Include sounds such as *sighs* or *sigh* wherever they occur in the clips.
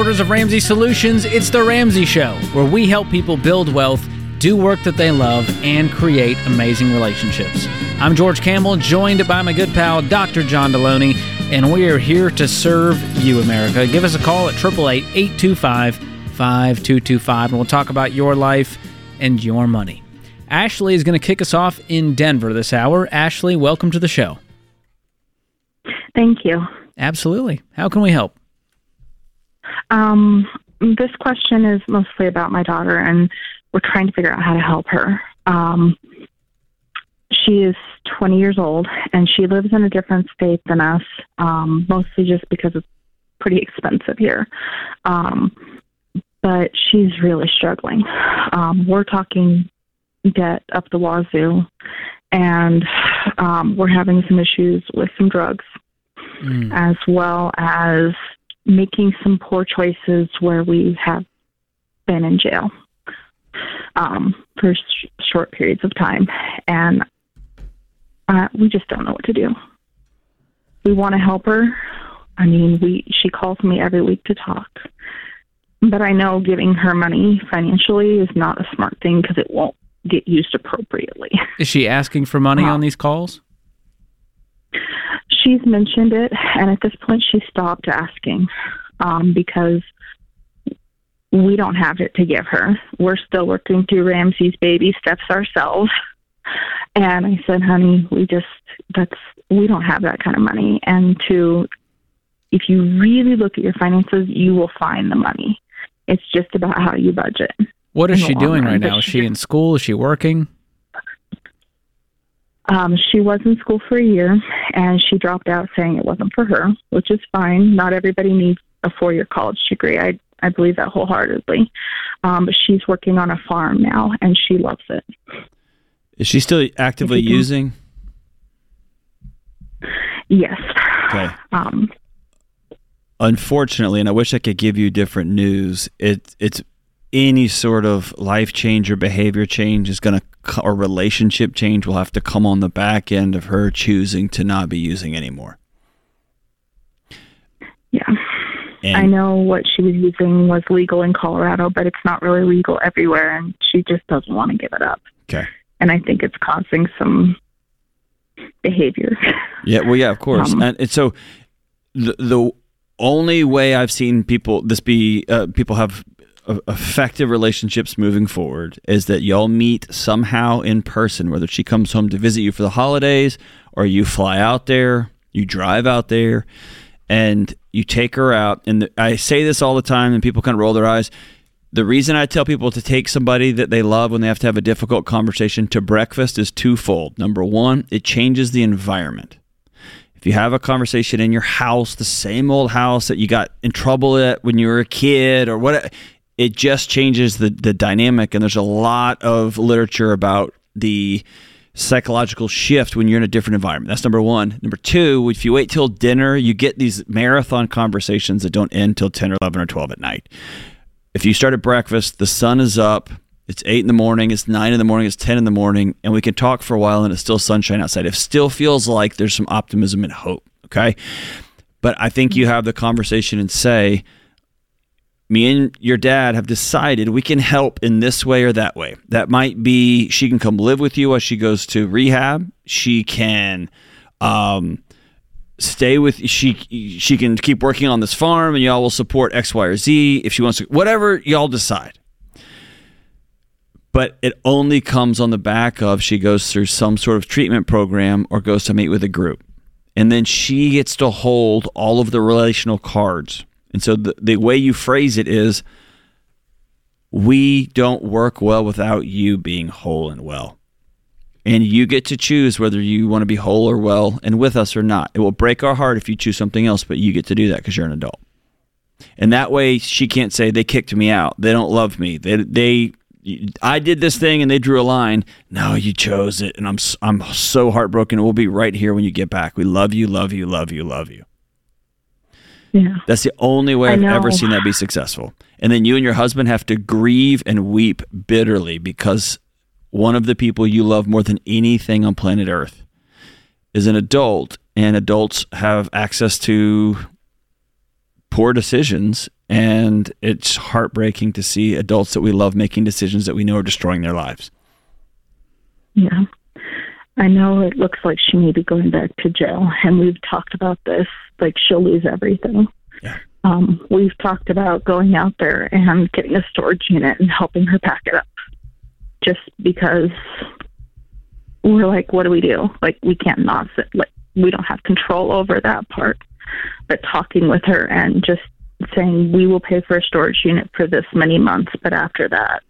Live from the headquarters of Ramsey Solutions, it's The Ramsey Show, where we help people build wealth, do work that they love, and create amazing relationships. I'm George Campbell, joined by my good pal, Dr. John Deloney, and we are here to serve you, America. Give us a call at 888 825 5225, and we'll talk about your life and your money. Ashley is going to kick us off in Denver this hour. Ashley, welcome to the show. Thank you. Absolutely. How can we help? Um, this question is mostly about my daughter, and we're trying to figure out how to help her. Um, she is 20 years old, and she lives in a different state than us, um, mostly just because it's pretty expensive here. Um, but she's really struggling. Um, we're talking debt up the wazoo, and um, we're having some issues with some drugs, Mm. as well as making some poor choices where we have been in jail um, for sh- short periods of time, and uh, we just don't know what to do. We want to help her. I mean, we she calls me every week to talk, but I know giving her money financially is not a smart thing because it won't get used appropriately. Is she asking for money on these calls? She's mentioned it, and at this point, she stopped asking um, because we don't have it to give her. We're still working through Ramsey's baby steps ourselves. And I said, honey, we just, that's, we don't have that kind of money. And to, if you really look at your finances, you will find the money. It's just about how you budget. What is she doing run, right now? Is she she in school? Is she working? Um, she was in school for a year and she dropped out saying it wasn't for her, which is fine. Not everybody needs a four year college degree. I I believe that wholeheartedly. Um, but she's working on a farm now and she loves it. Is she still actively If you can- using? Yes. Okay. Um, Unfortunately, and I wish I could give you different news. It it's any sort of life change or behavior change is going to or relationship change will have to come on the back end of her choosing to not be using anymore. yeah. And I know what she was using was legal in Colorado, but it's not really legal everywhere and she just doesn't want to give it up. okay. And I think it's causing some behavior. Yeah, well, yeah, of course. Um, and, and so the the only way I've seen people this be uh, people have effective relationships moving forward is that y'all meet somehow in person, whether she comes home to visit you for the holidays or you fly out there, you drive out there, and you take her out. And I say this all the time, and people kind of roll their eyes. The reason I tell people to take somebody that they love when they have to have a difficult conversation to breakfast is twofold. Number one, it changes the environment. If you have a conversation in your house, the same old house that you got in trouble at when you were a kid or what, it just changes the, the dynamic. And there's a lot of literature about the psychological shift when you're in a different environment. That's number one. Number two, if you wait till dinner, you get these marathon conversations that don't end till 10 or 11 or 12 at night. If you start at breakfast, the sun is up, it's 8 in the morning, it's 9 in the morning, it's 10 in the morning, and we can talk for a while and it's still sunshine outside. It still feels like there's some optimism and hope, okay? But I think you have the conversation and say, me and your dad have decided we can help in this way or that way. That might be she can come live with you while she goes to rehab. She can um, stay with she she can keep working on this farm and y'all will support X, Y, or Z if she wants to whatever y'all decide. But it only comes on the back of she goes through some sort of treatment program or goes to meet with a group. And then she gets to hold all of the relational cards. And so the, the way you phrase it is we don't work well without you being whole and well. And you get to choose whether you want to be whole or well and with us or not. It will break our heart if you choose something else, but you get to do that because you're an adult. And that way she can't say they kicked me out. They don't love me. They they I did this thing and they drew a line. No, you chose it and I'm I'm so heartbroken. We'll be right here when you get back. We love you, love you, love you, love you. Yeah. That's the only way I've ever seen that be successful. And then you and your husband have to grieve and weep bitterly because one of the people you love more than anything on planet Earth is an adult, and adults have access to poor decisions. And it's heartbreaking to see adults that we love making decisions that we know are destroying their lives. Yeah. I know it looks like she may be going back to jail, and we've talked about this. Like she'll lose everything. Yeah. Um, we've talked about going out there and getting a storage unit and helping her pack it up, just because we're like, what do we do? Like we can't not sit. Like we don't have control over that part. But talking with her and just saying we will pay for a storage unit for this many months, but after that,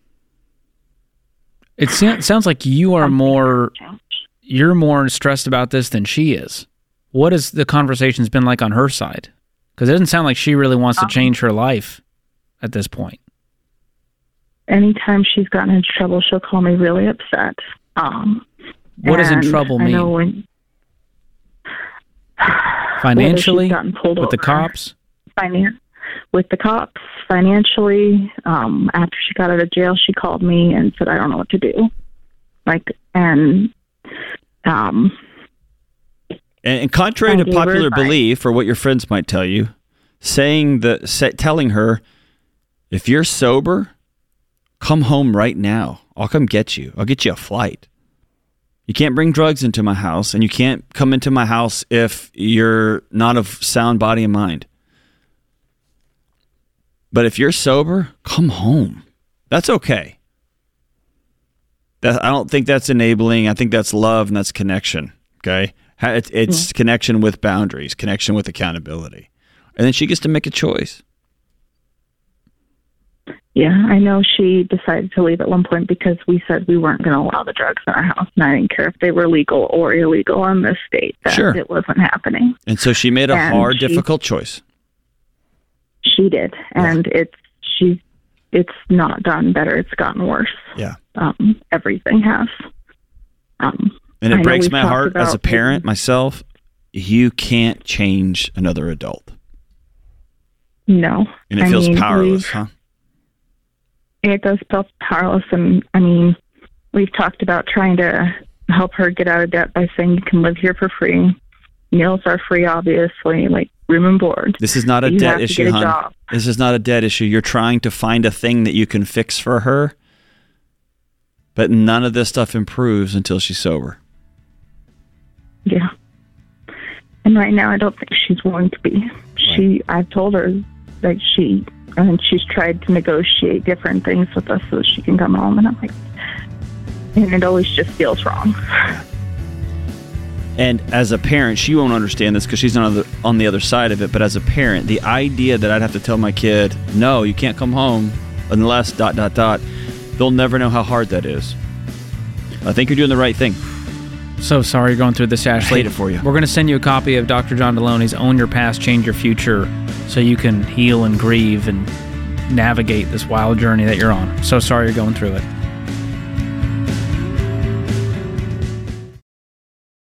It sounds like you are more you're more stressed about this than she is. What has the conversations been like on her side? Because it doesn't sound like she really wants to change her life at this point. anytime she's gotten into trouble, she'll call me really upset. Um, What does in trouble mean? when Financially, *sighs* whether she's gotten pulled with the cops. finan- with the cops financially. Um, after she got out of jail, she called me and said, "I don't know what to do." Like, and um, And, and contrary to popular belief, or what your friends might tell you, saying the sa- telling her, if you're sober, come home right now. I'll come get you. I'll get you a flight. You can't bring drugs into my house, and you can't come into my house if you're not of sound body and mind. But if you're sober, come home. That's okay. That, I don't think that's enabling. I think that's love and that's connection. Okay. It's, it's connection with boundaries, connection with accountability. And then she gets to make a choice. yeah, I know she decided to leave at one point because we said we weren't going to allow the drugs in our house, and I didn't care if they were legal or illegal in this state. That Sure. it wasn't happening. And so she made a And hard, she- difficult choice. She did, and it's she's it's not gotten better. It's gotten worse. Yeah. Um, everything has. Um, And it breaks my heart as a parent, myself. You can't change another adult. no, And it I feels mean, powerless, huh? It does feel powerless, and I mean, we've talked about trying to help her get out of debt by saying you can live here for free. Meals are free, obviously, like room and board. This is not a You debt issue, a hon. This is not a debt issue. You're trying to find a thing that you can fix for her, but none of this stuff improves until she's sober. Yeah. And right now, I don't think she's willing to be. She, I've told her that she, and she's tried to negotiate different things with us so she can come home, and I'm like, and it always just feels wrong. And as a parent, she won't understand this because she's not on the, on the other side of it. But as a parent, the idea that I'd have to tell my kid, no, you can't come home unless dot dot dot, they'll never know how hard that is. I think you're doing the right thing. So sorry you're going through this, Ashley. hate it for you. We're going to send you a copy of Dr. John Deloney's Own Your Past, Change Your Future so you can heal and grieve and navigate this wild journey that you're on. So sorry you're going through it.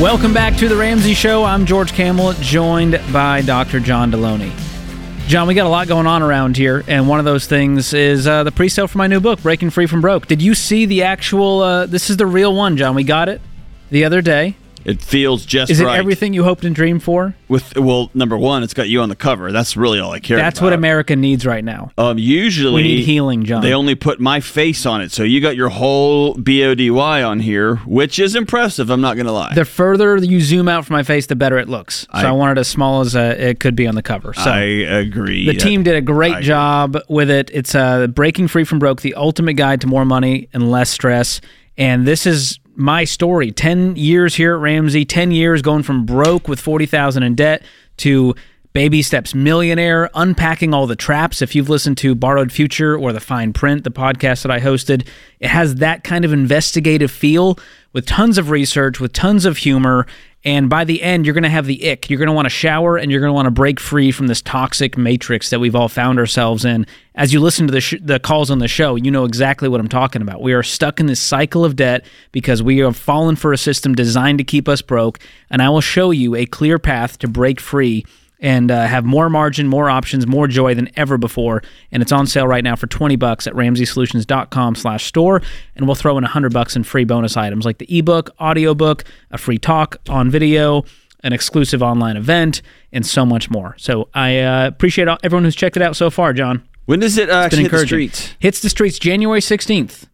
Welcome back to the Ramsey Show. I'm George Campbell, joined by Dr. John Deloney. John, we got a lot going on around here, and one of those things is uh, the pre-sale for my new book, Breaking Free from Broke. Did you see the actual? Uh, this is the real one, John. We got it the other day. It feels just Is it right. everything you hoped and dreamed for? With well, number one, it's got you on the cover. That's really all I care about. That's about. what America needs right now. Um, usually We need healing, John. They only put my face on it, so you got your whole BODY on here, which is impressive. I'm not gonna lie. The further you zoom out from my face, the better it looks. So I, I- want it as small as uh, it could be on the cover. So I agree. The team did a great job with it. It's uh, Breaking Free from Broke, the ultimate guide to more money and less stress. And this is my story 10 years here at Ramsey, 10 years going from broke with 40000 in debt to baby steps millionaire, unpacking all the traps. If you've listened to Borrowed Future or The Fine Print, the podcast that I hosted, it has that kind of investigative feel with tons of research, with tons of humor. And by the end, you're going to have the ick. You're going to want to shower and you're going to want to break free from this toxic matrix that we've all found ourselves in. As you listen to the, sh- the calls on the show, you know exactly what I'm talking about. We are stuck in this cycle of debt because we have fallen for a system designed to keep us broke. And I will show you a clear path to break free and uh, have more margin, more options, more joy than ever before. And it's on sale right now for 20 bucks at ramseysolutions.com slash store. And we'll throw in 100 bucks in free bonus items like the ebook, audiobook, a free talk on video, an exclusive online event, and so much more. So I uh, appreciate all, everyone who's checked it out so far, John. When does it uh, actually hit the streets? Hits the streets January 16th.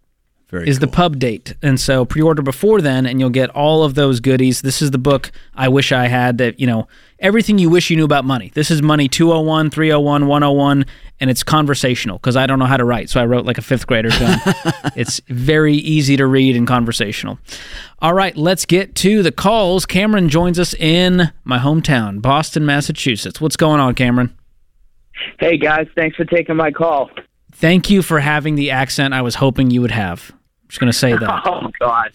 Very is cool. the pub date. And so pre-order before then and you'll get all of those goodies. This is the book I wish I had that, you know, everything you wish you knew about money. This is money 201, 301, 101 and it's conversational because I don't know how to write. So I wrote like a 5th grader John. *laughs* it's very easy to read and conversational. All right, let's get to the calls. Cameron joins us in my hometown, Boston, Massachusetts. What's going on, Cameron? Hey guys, thanks for taking my call. Thank you for having the accent I was hoping you would have. Just going to say that. *laughs* Oh God!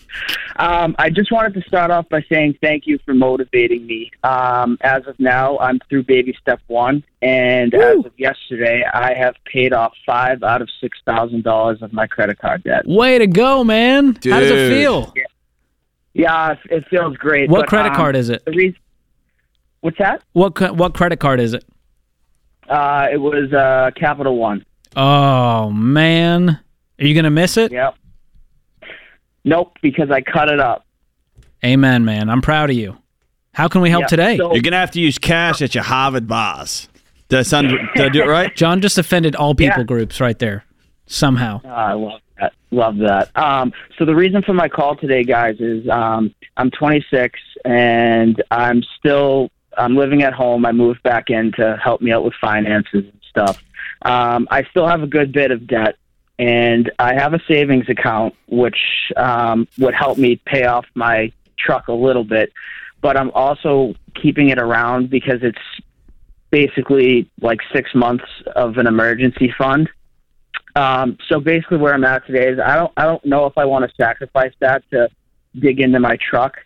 Um, I just wanted to start off by saying thank you for motivating me. Um, as of now, I'm through baby step one, and Woo. as of yesterday, I have paid off five out of six thousand dollars of my credit card debt. Way to go, man. How does it feel? Yeah, it- it feels great. What but, credit um, card is it? The reason, what's that? What what credit card is it? Uh, it was uh, Capital One. Oh man, are you gonna miss it? Yep. Nope, because I cut it up. Amen, man. I'm proud of you. How can we help Yeah, today? so- You're gonna have to use cash at your Harvard bars. Did I sound? Did I do it right? *laughs* John just offended all people Yeah. groups right there. Somehow. Oh, I love that. Love that. Um, so the reason for my call today, guys, is um, I'm 26 and I'm still I'm living at home. I moved back in to help me out with finances and stuff. Um, I still have a good bit of debt, and I have a savings account which um, would help me pay off my truck a little bit. But I'm also keeping it around because it's basically like six months of an emergency fund. Um, so basically, where I'm at today is I don't I don't know if I want to sacrifice that to dig into my truck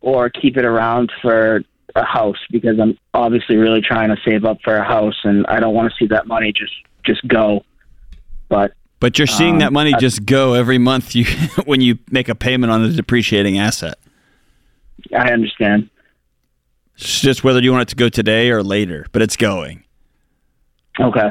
or keep it around for a house because I'm obviously really trying to save up for a house and I don't want to see that money just just go. But But you're seeing Um, that money just go every month you *laughs* when you make a payment on a depreciating asset. I understand. It's just whether you want it to go today or later, but it's going. Okay.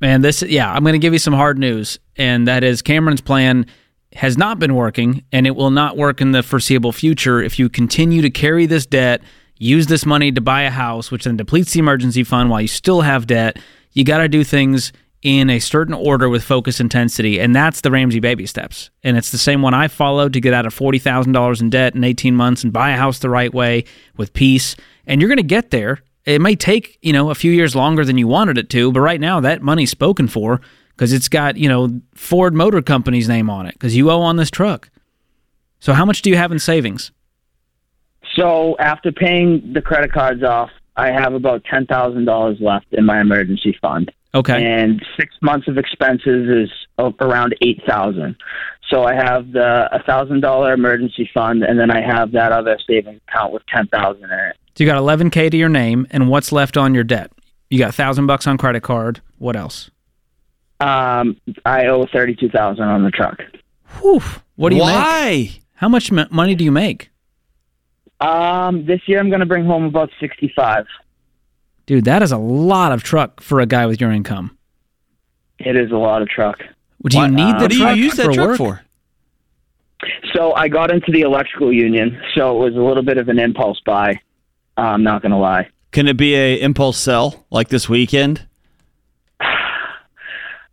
Man, this yeah, I'm going to give you some hard news, and that is Cameron's plan has not been working, and it will not work in the foreseeable future if you continue to carry this debt, use this money to buy a house, which then depletes the emergency fund while you still have debt. You got to do things in a certain order with focus intensity, and that's the Ramsey baby steps. And it's the same one I followed to get out of forty thousand dollars in debt in eighteen months and buy a house the right way with peace. And you're going to get there. It may take you know a few years longer than you wanted it to, but right now that money's spoken for because it's got you know Ford Motor Company's name on it because you owe on this truck. So how much do you have in savings? So after paying the credit cards off, I have about ten thousand dollars left in my emergency fund. Okay. and six months of expenses is around eight thousand. So I have the a thousand dollar emergency fund, and then I have that other savings account with ten thousand in it. So you got 11k to your name, and what's left on your debt? You got thousand bucks on credit card. What else? Um, I owe thirty two thousand on the truck. Whew. What do you make? Why? How much money do you make, Um, this year I'm going to bring home about sixty five. Dude? That is a lot of truck for a guy with your income. It is a lot of truck. What do you Why- need the what do you use that for truck work? for? So I got into the electrical union, so it was a little bit of an impulse buy. Uh, I'm not going to lie. Can it be a impulse sell like this weekend? *sighs*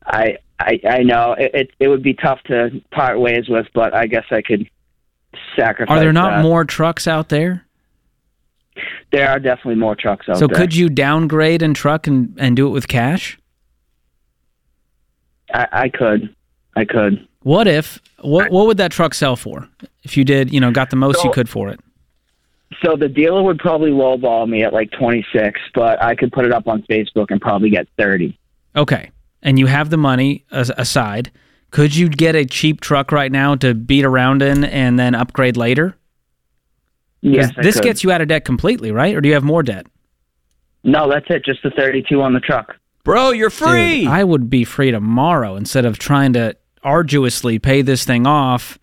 I I, I know it, it it would be tough to part ways with, but I guess I could sacrifice. Are there not that. more trucks out there? There are definitely more trucks out So there. So could you downgrade and truck and, and do it with cash? I, I could, I could. What if what what would that truck sell for if you did you know got the most you could for it? So the dealer would probably lowball me at like 26, but I could put it up on Facebook and probably get 30. Okay, and you have the money as- aside. Could you get a cheap truck right now to beat around in and then upgrade later? Yes, this could. gets you out of debt completely, right? Or do you have more debt? No, that's it. Just the 32 on the truck. Bro, you're free. Dude, I would be free tomorrow instead of trying to arduously pay this thing off.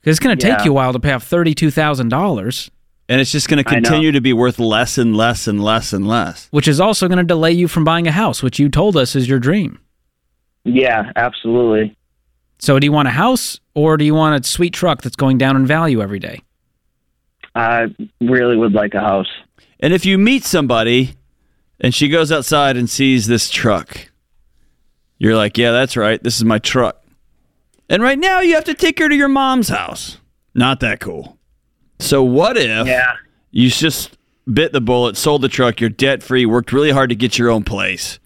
Because it's going to take you a while to pay off thirty-two thousand dollars, and it's just going to continue to be worth less and less and less and less. which is also going to delay you from buying a house, which you told us is your dream. Yeah, absolutely. So, do you want a house or do you want a sweet truck that's going down in value every day? I really would like a house. And if you meet somebody and she goes outside and sees this truck, you're like, yeah, that's right. This is my truck. And right now you have to take her to your mom's house. Not that cool. So what if Yeah. you just bit the bullet, sold the truck, you're debt free, worked really hard to get your own place.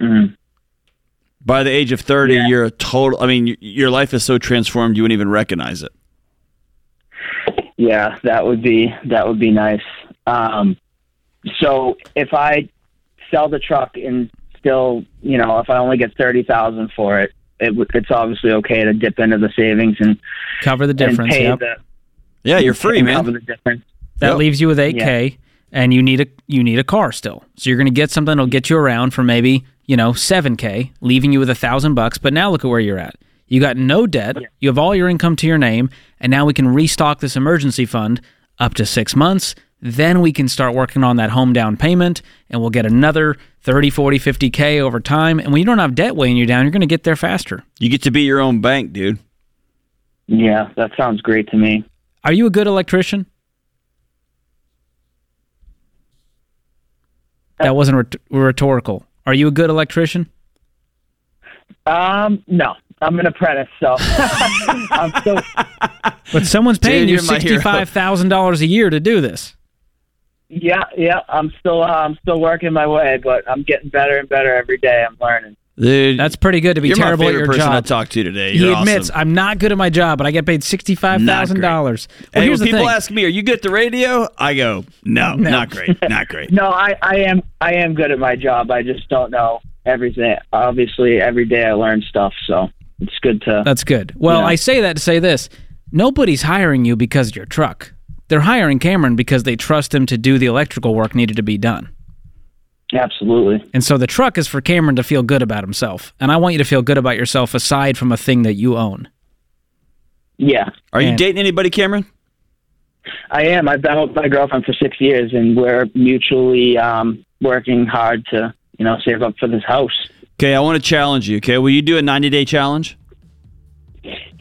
Mhm. By the age of 30, Yeah. you're a total, I mean, your life is so transformed you wouldn't even recognize it. Yeah, that would be that would be nice. Um, so if I sell the truck and still, you know, if I only get thirty thousand for it, it, it's obviously okay to dip into the savings and, Cover the difference. pay Yep. the Yeah, you're free, man. Cover the difference. That Yep. leaves you with 8k and you need a you need a car still. So you're going to get something that'll get you around for maybe, you know, 7k, leaving you with a 1000 bucks, but now look at where you're at. You got no debt, you have all your income to your name, and now we can restock this emergency fund up to 6 months. Then we can start working on that home down payment and we'll get another 30, 40, 50k over time. And when you don't have debt weighing you down, you're going to get there faster. You get to be your own bank, dude. Yeah, that sounds great to me. Are you a good electrician? That wasn't rhetorical. Are you a good electrician? Um, no, I'm an apprentice, so *laughs* I'm still. But someone's paying Dude, you you're my hero. sixty-five thousand dollars a year to do this. Yeah, yeah, I'm still uh, I'm still working my way, but I'm getting better and better every day. I'm learning. Dude, That's pretty good to be you're terrible my at favorite your person job. to talk to you today. he You're admits awesome. I'm not good at my job, but I get paid sixty-five thousand dollars. Well, and here's when the people thing. ask me, "Are you good at the radio?" I go, "No, *laughs* not great, not great." *laughs* No, I, I am I am good at my job. I just don't know everything. Obviously, every day I learn stuff, so it's good to. That's good. Well, Yeah. I say that to say this: nobody's hiring you because of your truck. They're hiring Cameron because they trust him to do the electrical work needed to be done. Absolutely. And so the truck is for Cameron to feel good about himself. And I want you to feel good about yourself aside from a thing that you own. Yeah, Are you dating anybody, Cameron? I am. I've been with my girlfriend for six years, and we're mutually um, working hard to you know save up for this house. Okay, I want to challenge you. Okay, will you do a 90 day challenge?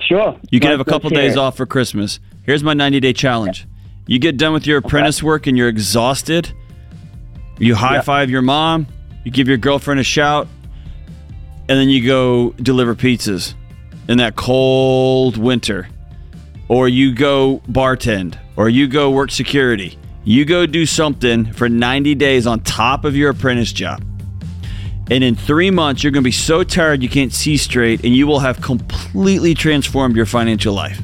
Sure. You can have a couple days off for Christmas. Here's my 90 day challenge. You get done with your apprentice work and you're exhausted. You high five your mom. You give your girlfriend a shout, and then you go deliver pizzas in that cold winter, or you go bartend, or you go work security. You go do something for 90 days on top of your apprentice job. And in three months, you're going to be so tired you can't see straight, and you will have completely transformed your financial life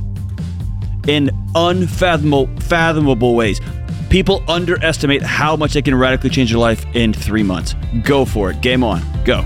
in unfathomable fathomable ways. People underestimate how much they can radically change their life in three months. Go for it. Game on. Go.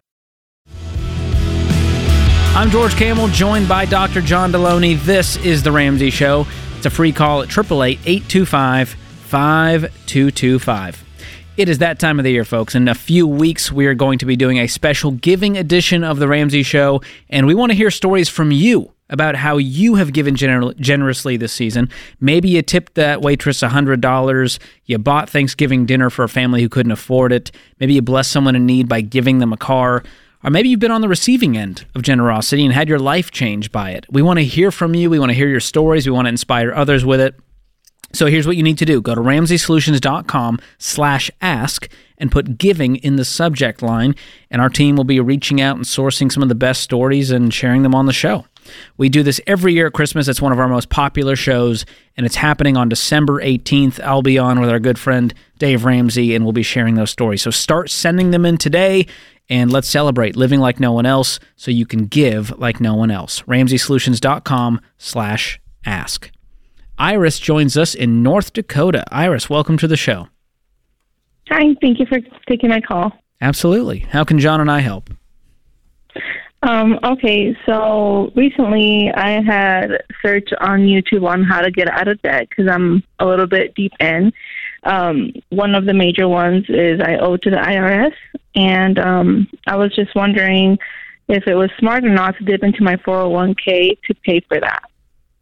I'm George Campbell, joined by Dr. John Deloney. This is The Ramsey Show. It's a free call at 888 825 5225. It is that time of the year, folks. In a few weeks, we are going to be doing a special giving edition of The Ramsey Show, and we want to hear stories from you about how you have given gener- generously this season. Maybe you tipped that waitress $100. You bought Thanksgiving dinner for a family who couldn't afford it. Maybe you blessed someone in need by giving them a car. Or maybe you've been on the receiving end of generosity and had your life changed by it. We want to hear from you. We want to hear your stories. We want to inspire others with it. So here's what you need to do. Go to ramseysolutions.com slash ask and put giving in the subject line, and our team will be reaching out and sourcing some of the best stories and sharing them on the show. We do this every year at Christmas. It's one of our most popular shows, and it's happening on December 18th. I'll be on with our good friend Dave Ramsey, and we'll be sharing those stories. So start sending them in today, and let's celebrate living like no one else so you can give like no one else. RamseySolutions.com slash ask. Iris joins us in North Dakota. Iris, welcome to the show. Hi, thank you for taking my call. Absolutely. How can John and I help? Um, okay, so recently I had searched on YouTube on how to get out of debt because I'm a little bit deep in. Um, one of the major ones is I owe to the IRS, and um, I was just wondering if it was smart or not to dip into my 401k to pay for that.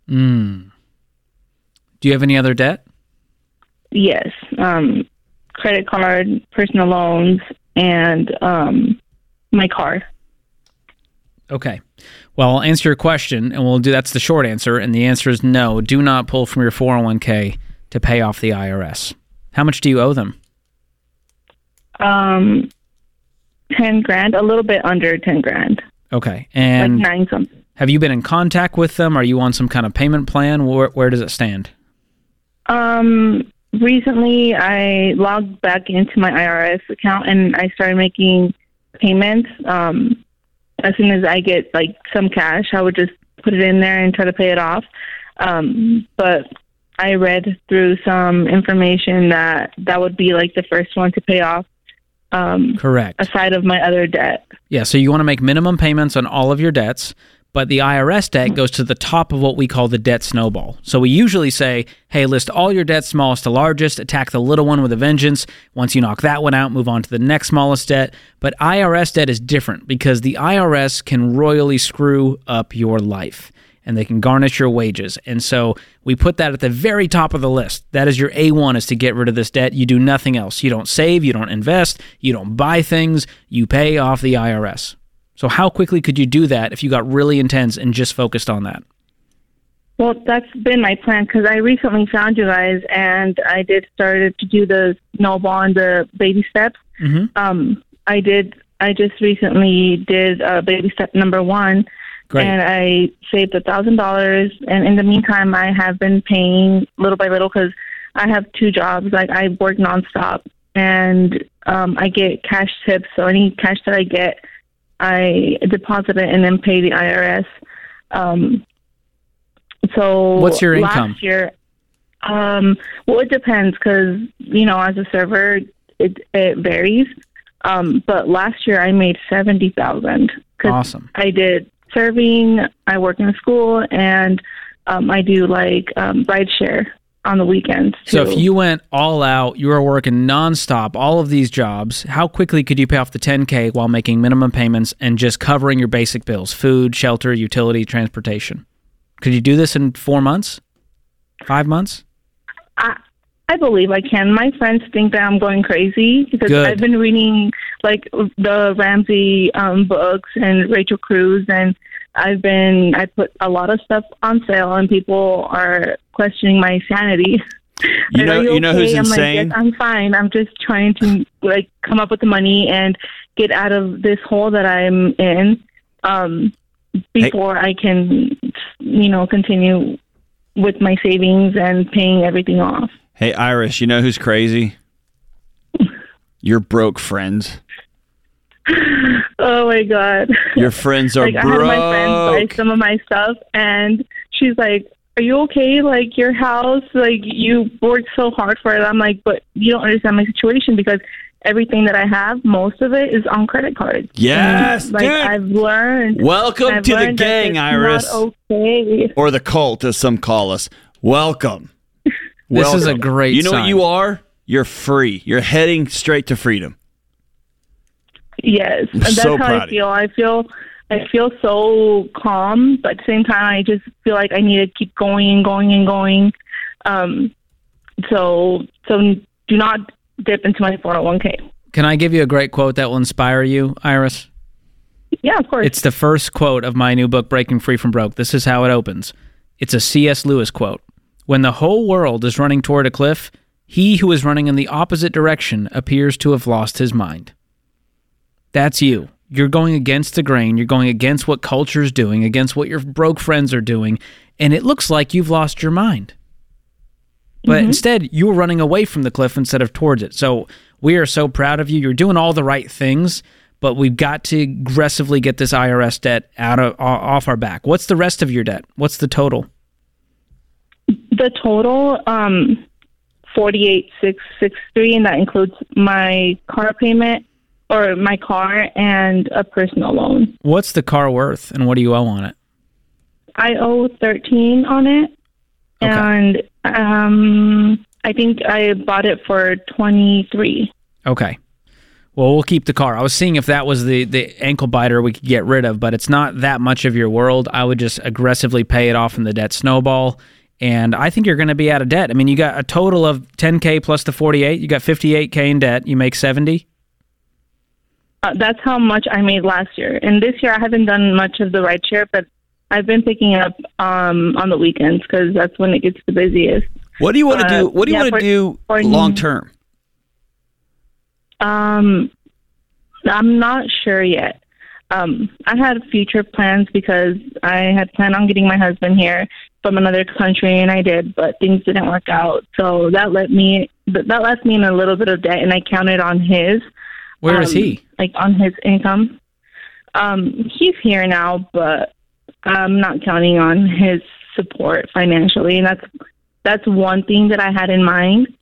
Mm. Do you have any other debt? Yes, um, credit card, personal loans, and um, my car. Okay. Well, I'll answer your question, and we'll do that's the short answer. And the answer is no. Do not pull from your 401k to pay off the IRS. How much do you owe them? Um, ten grand, a little bit under ten grand, Okay. And like nine something. have you been in contact with them? Are you on some kind of payment plan? Where, where does it stand? Um, recently I logged back into my IRS account and I started making payments. Um, as soon as I get like some cash, I would just put it in there and try to pay it off. Um, but I read through some information that that would be like the first one to pay off. Um, Correct. aside of my other debt. Yeah, so you want to make minimum payments on all of your debts, but the IRS debt goes to the top of what we call the debt snowball. So we usually say, hey, list all your debts smallest to largest, attack the little one with a vengeance. Once you knock that one out, move on to the next smallest debt. But IRS debt is different because the IRS can royally screw up your life and they can garnish your wages. And so we put that at the very top of the list. That is your A1 is to get rid of this debt. You do nothing else. You don't save, you don't invest, you don't buy things, you pay off the IRS. So how quickly could you do that if you got really intense and just focused on that? Well, that's been my plan because I recently found you guys and I did started to do the snowball and the baby steps. Mm-hmm. Um, I did. I just recently did uh, baby step number one, Great. and I saved a thousand dollars. And in the meantime, I have been paying little by little because I have two jobs. Like I work nonstop, and um, I get cash tips. So any cash that I get, I deposit it and then pay the IRS. Um, so What's your last income? year? Um, well, it depends because you know, as a server, it it varies. Um, but last year I made seventy thousand. Awesome. I did serving. I work in a school, and um, I do like um, ride share on the weekends. Too. So if you went all out, you were working nonstop, all of these jobs, how quickly could you pay off the 10K while making minimum payments and just covering your basic bills, food, shelter, utility, transportation? Could you do this in four months? Five months? I, I believe I can. My friends think that I'm going crazy because Good. I've been reading like the Ramsey um, books and Rachel Cruz, and I've been I put a lot of stuff on sale, and people are questioning my sanity. *laughs* You know- "Are you know who's? I'm insane? Like, yes, I'm fine. I'm just trying to like come up with the money and get out of this hole that I'm in um, before I can, you know, continue with my savings and paying everything off. Hey, Iris, you know who's crazy? *laughs* Your broke friends. *laughs* Oh my god! Your friends are like I had my friend buy some of my stuff, and she's like, "Are you okay? Like your house, like you worked so hard for it." I'm like, "But you don't understand my situation because everything that I have, most of it is on credit cards." Yes, And, like dude. I've learned. Welcome I've to the learned that gang, it's Iris. Not okay. Or the cult, as some call us. Welcome. This is a great You know what you are? You're free. You're heading straight to freedom. Yes, I'm and that's so how proud I feel. I feel I feel so calm, but at the same time, I just feel like I need to keep going and going and going. Um, so, so do not dip into my 401k. Can I give you a great quote that will inspire you, Iris? Yeah, of course. It's the first quote of my new book, Breaking Free from Broke. This is how it opens. It's a C.S. Lewis quote. When the whole world is running toward a cliff, he who is running in the opposite direction appears to have lost his mind. That's you. You're going against the grain. You're going against what culture's doing, against what your broke friends are doing, and it looks like you've lost your mind. But instead, you were running away from the cliff instead of towards it. So we are so proud of you. You're doing all the right things, but we've got to aggressively get this IRS debt out of off our back. What's the rest of your debt? What's the total? the total, um, forty-eight six six three, and that includes my car payment or my car and a personal loan. What's the car worth, and what do you owe on it? I owe thirteen on it, Okay. and um, I think I bought it for twenty-three. Okay. Well, we'll keep the car. I was seeing if that was the, the ankle biter we could get rid of, but it's not that much of your world. I would just aggressively pay it off in the debt snowball. And I think you're going to be out of debt. I mean, you got a total of 10K plus the 48. You got 58K in debt. You make 70. Uh, that's how much I made last year, and this year I haven't done much of the ride share, but I've been picking up um, on the weekends because that's when it gets the busiest. What do you want to Uh, do? What do you yeah, want to do long term? Um, I'm not sure yet. Um, I had future plans because I had planned on getting my husband here from another country, and I did, but things didn't work out. So that let me that that left me in a little bit of debt, and I counted on his. Where is um, he? Like on his income. Um, he's here now, but I'm not counting on his support financially, and that's that's one thing that I had in mind.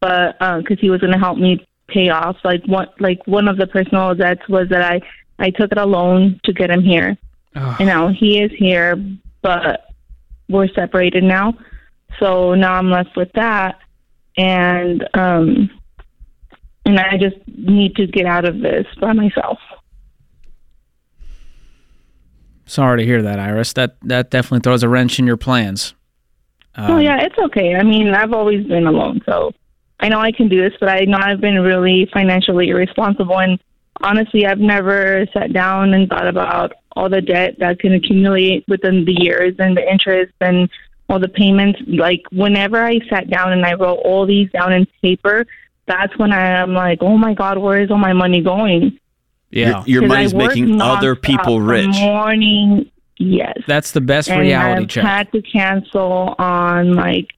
But because he was going to help me pay off, like one like one of the personal debts was that I I took it a loan to get him here. Ugh. And now he is here, but we're separated now. So now I'm left with that, and um, and I just need to get out of this by myself. Sorry to hear that, Iris. That that definitely throws a wrench in your plans. Um, oh yeah, it's okay. I mean, I've always been alone, so I know I can do this. But I know I've been really financially irresponsible, and honestly, I've never sat down and thought about all the debt that can accumulate within the years and the interest and all the payments. Like whenever I sat down and I wrote all these down in paper, that's when I am like, oh my god, where is all my money going? Yeah. Your, your 'Cause money's making other people rich. Morning, yes. That's the best and reality I've check. had to cancel on like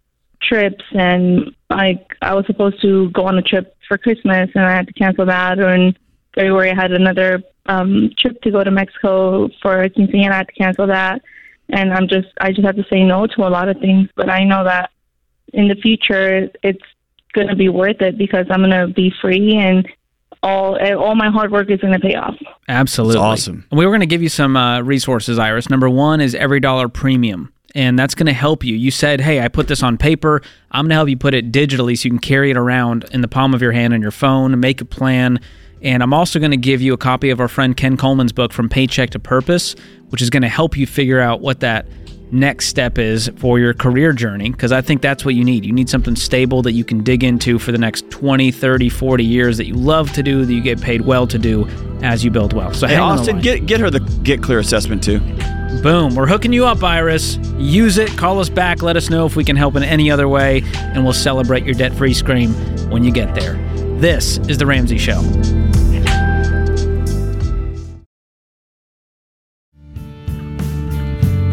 trips and like I was supposed to go on a trip for Christmas and I had to cancel that or in February I had another um trip to go to Mexico for quinceañera I had to cancel that and I'm just I just have to say no to a lot of things but I know that in the future it's going to be worth it because I'm going to be free and all all my hard work is going to pay off. Absolutely. That's awesome. We were going to give you some uh, resources, Iris. Number one is EveryDollar Premium. And that's going to help you. You said, hey, I put this on paper. I'm going to help you put it digitally so you can carry it around in the palm of your hand on your phone, make a plan. And I'm also going to give you a copy of our friend Ken Coleman's book, From Paycheck to Purpose, which is going to help you figure out what that next step is for your career journey because I think that's what you need. You need something stable that you can dig into for the next 20, 30, 40 years that you love to do, that you get paid well to do as you build wealth. So Hey, Austin, get get her the Get Clear assessment too. Boom. We're hooking you up, Iris. Use it. Call us back. Let us know if we can help in any other way, and we'll celebrate your debt free scream when you get there. This is The Ramsey Show.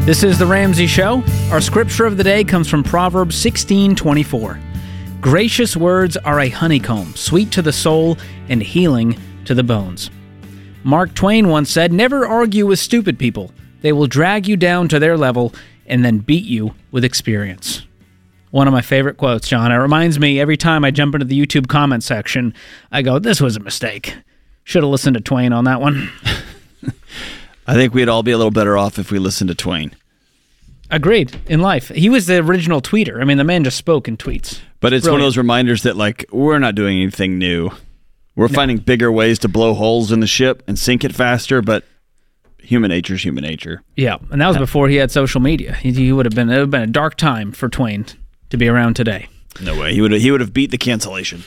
This is The Ramsey Show. Our scripture of the day comes from Proverbs 16 24. Gracious words are a honeycomb, sweet to the soul and healing to the bones. Mark Twain once said, Never argue with stupid people. They will drag you down to their level and then beat you with experience. One of my favorite quotes, John. It reminds me every time I jump into the YouTube comment section, I go, This was a mistake. Should have listened to Twain on that one. *laughs* I think we'd all be a little better off if we listened to Twain. Agreed. In life, he was the original tweeter. I mean, the man just spoke in tweets. But it's one of those reminders that like we're not doing anything new. We're finding bigger ways to blow holes in the ship and sink it faster, but human nature is human nature. Yeah, and that was before he had social media. He, he would have been it would have been a dark time for Twain to be around today. No way. He would have, he would have beat the cancellation.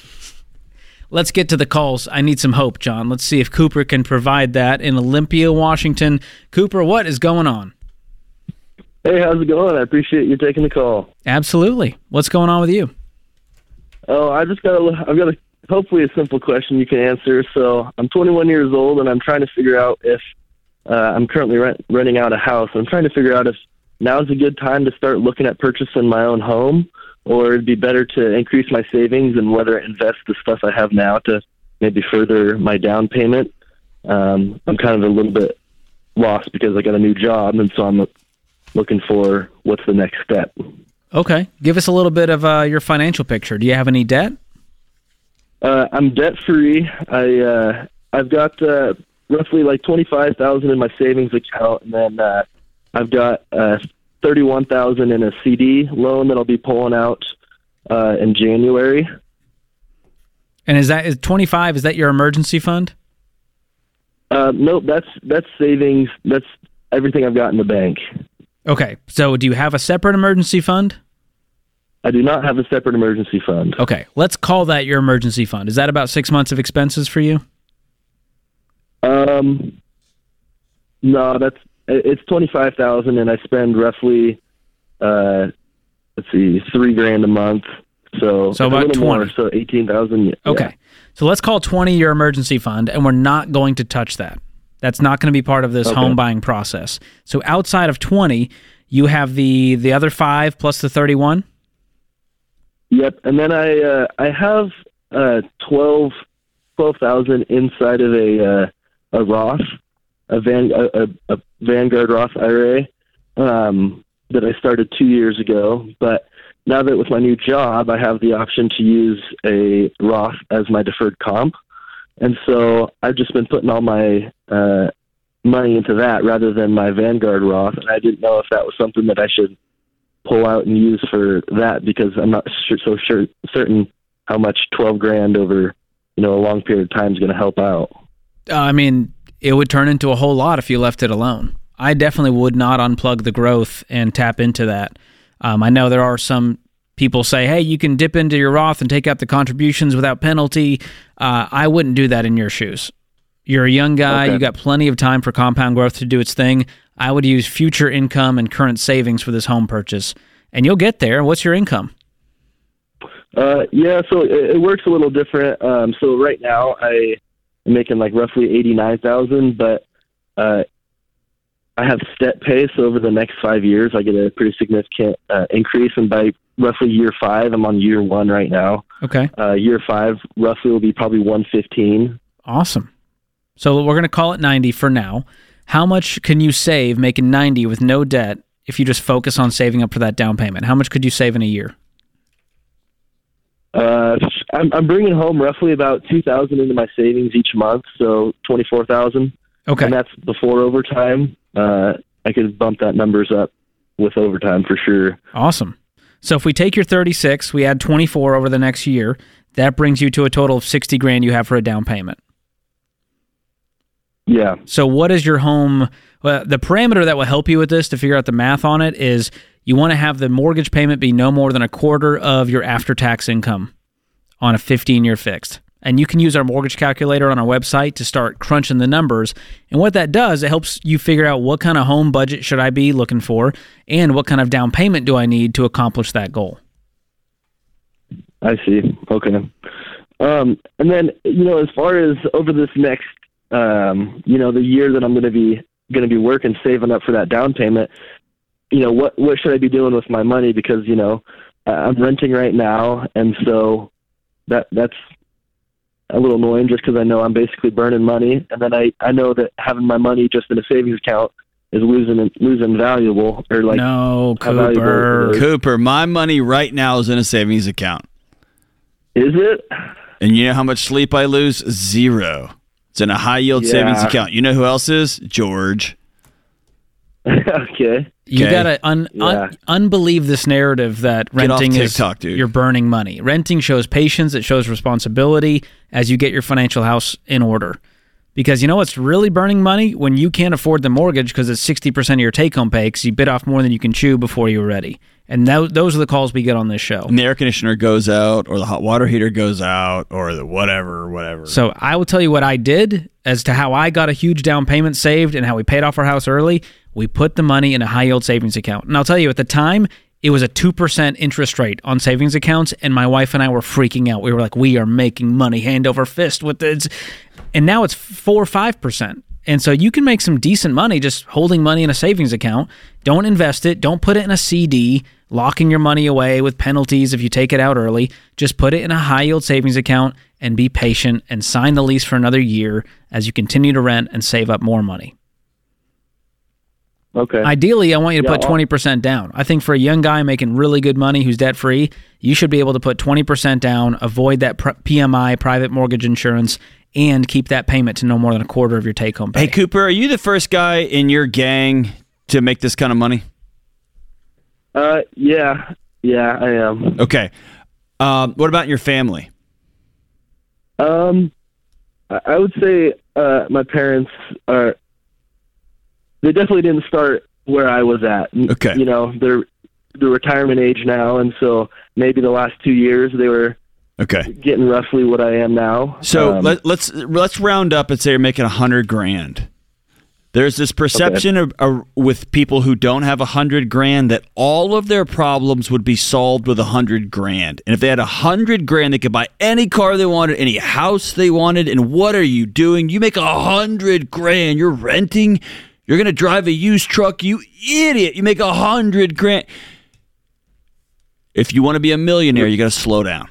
Let's get to the calls. I need some hope, John. Let's see if Cooper can provide that in Olympia, Washington. Cooper, what is going on? Hey, how's it going? I appreciate you taking the call. Absolutely. What's going on with you? Oh, I just got a, I've got a hopefully a simple question you can answer. So I'm 21 years old and I'm trying to figure out if uh, I'm currently rent, renting out a house. I'm trying to figure out if now is a good time to start looking at purchasing my own home, or it'd be better to increase my savings and whether invest the stuff I have now to maybe further my down payment. Um, I'm kind of a little bit lost because I got a new job, and so I'm looking for what's the next step. Okay, give us a little bit of uh, your financial picture. Do you have any debt? Uh, I'm debt free. I uh, I've got uh, roughly like twenty five thousand in my savings account, and then uh, I've got uh, thirty one thousand in a CD loan that I'll be pulling out uh, in January. And is that is twenty five? Is that your emergency fund? Uh, nope, that's that's savings. That's everything I've got in the bank. Okay, so do you have a separate emergency fund? I do not have a separate emergency fund. Okay, let's call that your emergency fund. Is that about six months of expenses for you? Um, no, that's it's twenty five thousand, and I spend roughly, uh, let's see, three grand a month. So So about 20. more, so eighteen thousand. Okay, so let's call twenty your emergency fund, and we're not going to touch that. That's not going to be part of this Okay. home buying process. So outside of twenty, you have the the other five plus the thirty one. Yep, and then I uh, I have uh, twelve twelve thousand inside of a uh, a Roth, a Van a, a, a Vanguard Roth IRA um, that I started two years ago. But now that with my new job, I have the option to use a Roth as my deferred comp, and so I've just been putting all my uh, money into that rather than my Vanguard Roth. And I didn't know if that was something that I should pull out and use for that because I'm not sure, so sure certain how much 12 grand over you know a long period of time is going to help out. Uh, I mean, it would turn into a whole lot if you left it alone. I definitely would not unplug the growth and tap into that. Um, I know there are some people say, "Hey, you can dip into your Roth and take out the contributions without penalty." Uh, I wouldn't do that in your shoes. You're a young guy. Okay. You got plenty of time for compound growth to do its thing. I would use future income and current savings for this home purchase, and you'll get there. What's your income? Uh, yeah, so it, it works a little different. Um, so right now I making like roughly 89,000, but uh, I have step pay. So over the next five years, I get a pretty significant uh, increase, and by roughly year five, I'm on year one right now. Okay, Uh, year five roughly will be probably 115. awesome. So we're going to call it 90 for now. How much can you save making 90 with no debt if you just focus on saving up for that down payment? How much could you save in a year? Uh, I'm, I'm bringing home roughly about two thousand into my savings each month, so twenty four thousand, Okay. and that's before overtime. Uh, I could bump that numbers up with overtime for sure. Awesome. So if we take your 36, we add 24 over the next year, that brings you to a total of 60 grand you have for a down payment. Yeah, So what is your home well, the parameter that will help you with this to figure out the math on it is you want to have the mortgage payment be no more than a quarter of your after-tax income on a 15-year fixed. And you can use our mortgage calculator on our website to start crunching the numbers. And what that does, it helps you figure out what kind of home budget should I be looking for and what kind of down payment do I need to accomplish that goal. I see. Okay. Um, and then you know, as far as over this next, um, you know, the year that I'm going to be going to be working, saving up for that down payment. You know, what what should I be doing with my money? Because you know, I- I'm renting right now, and so that that's a little annoying just because I know I'm basically burning money, and then I I know that having my money just in a savings account is losing losing valuable or like no, Cooper. Cooper, my money right now is in a savings account. is it? And you know how much sleep I lose? Zero. It's in a high yield Yeah. savings account. You know who else is? George. *laughs* okay. You Okay. gotta un, Yeah. un, unbelieve this narrative that Get off renting is TikTok, dude. you're burning money. Renting shows patience, it shows responsibility as you get your financial house in order. Because you know what's really burning money when you can't afford the mortgage because it's 60% of your take home pay because you bit off more than you can chew before you're ready. And tho- those are the calls we get on this show. And the air conditioner goes out, or the hot water heater goes out, or the whatever, whatever. So I will tell you what I did as to how I got a huge down payment saved and how we paid off our house early. We put the money in a high yield savings account. And I'll tell you, at the time, it was a 2% interest rate on savings accounts. And my wife and I were freaking out. We were like, we are making money hand over fist with this. And now it's 4 or 5%. And so you can make some decent money just holding money in a savings account. Don't invest it. Don't put it in a CD, locking your money away with penalties if you take it out early. Just put it in a high yield savings account and be patient and sign the lease for another year as you continue to rent and save up more money. Okay. Ideally, I want you to Yeah, put 20% down. I think for a young guy making really good money who's debt free, you should be able to put 20% down, avoid that PMI, private mortgage insurance, and keep that payment to no more than a quarter of your take home pay. hey, Cooper, are you the first guy in your gang to make this kind of money? uh, yeah, yeah, I am. Okay. Um, what about your family? Um, I I would say uh, my parents are. They definitely didn't start where I was at. Okay. You know, they're the retirement age now, and so maybe the last two years they were Okay. getting roughly what I am now. So Um, let, let's let's round up and say you're making a hundred grand. There's this perception of, of, with people who don't have a hundred grand that all of their problems would be solved with a hundred grand, and if they had a hundred grand, they could buy any car they wanted, any house they wanted. And what are you doing? You make a hundred grand. You're renting. You're gonna drive a used truck. You idiot! You make a hundred grand. If you want to be a millionaire, you got to slow down.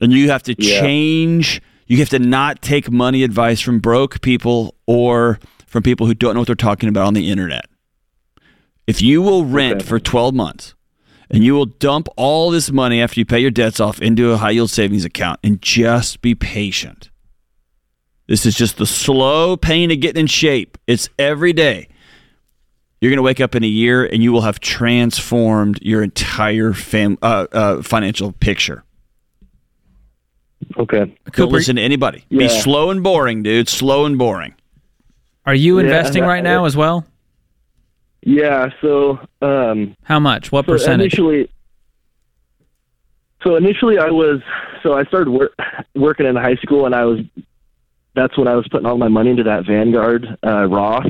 And you have to Yeah. change. You have to not take money advice from broke people or from people who don't know what they're talking about on the internet. If you will rent for 12 months and you will dump all this money after you pay your debts off into a high yield savings account and just be patient. This is just the slow pain of getting in shape. It's every day. You're going to wake up in a year and you will have transformed your entire fam- uh, uh, financial picture. okay. Don't Cooper, listen to anybody. Be slow and boring, dude. Slow and boring. are you Yeah, investing right now as well? Yeah. So um, How much? What so percentage? initially, so initially I was so I started wor- working in high school, and I was that's when I was putting all my money into that Vanguard uh, Roth,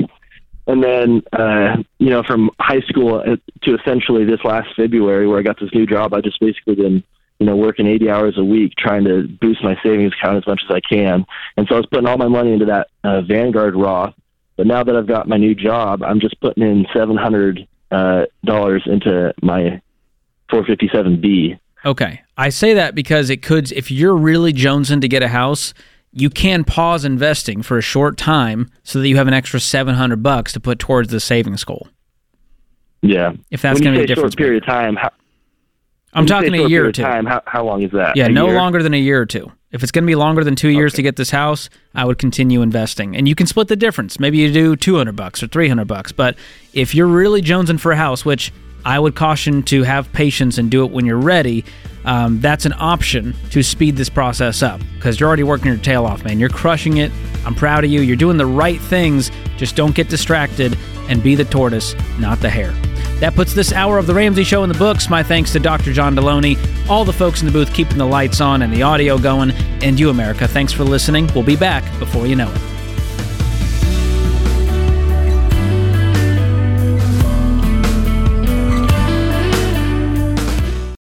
and then uh, you know from high school uh, to essentially this last February where I got this new job, I just basically been you know working 80 hours a week trying to boost my savings account as much as I can, and so I was putting all my money into that uh, Vanguard Roth. But now that I've got my new job, I'm just putting in seven hundred uh, dollars into my 457B. Okay. I say that because it could, if you're really jonesing to get a house, you can pause investing for a short time so that you have an extra 700 bucks to put towards the savings goal. Yeah. If that's going to be a difference. short period of time, how, I'm when you say talking a year or two. Time, how, how long is that? Yeah, A no year? longer than a year or two. If it's going to be longer than two years to get this house, I would continue investing, and you can split the difference. Maybe you do two hundred bucks or three hundred bucks. But if you're really jonesing for a house, which I would caution to have patience and do it when you're ready, um, that's an option to speed this process up because you're already working your tail off, man. You're crushing it. I'm proud of you. You're doing the right things. Just don't get distracted and be the tortoise, not the hare. That puts this hour of The Ramsey Show in the books. My thanks to Dr. John Deloney, all the folks in the booth keeping the lights on and the audio going, and you, America. Thanks for listening. We'll be back before you know it.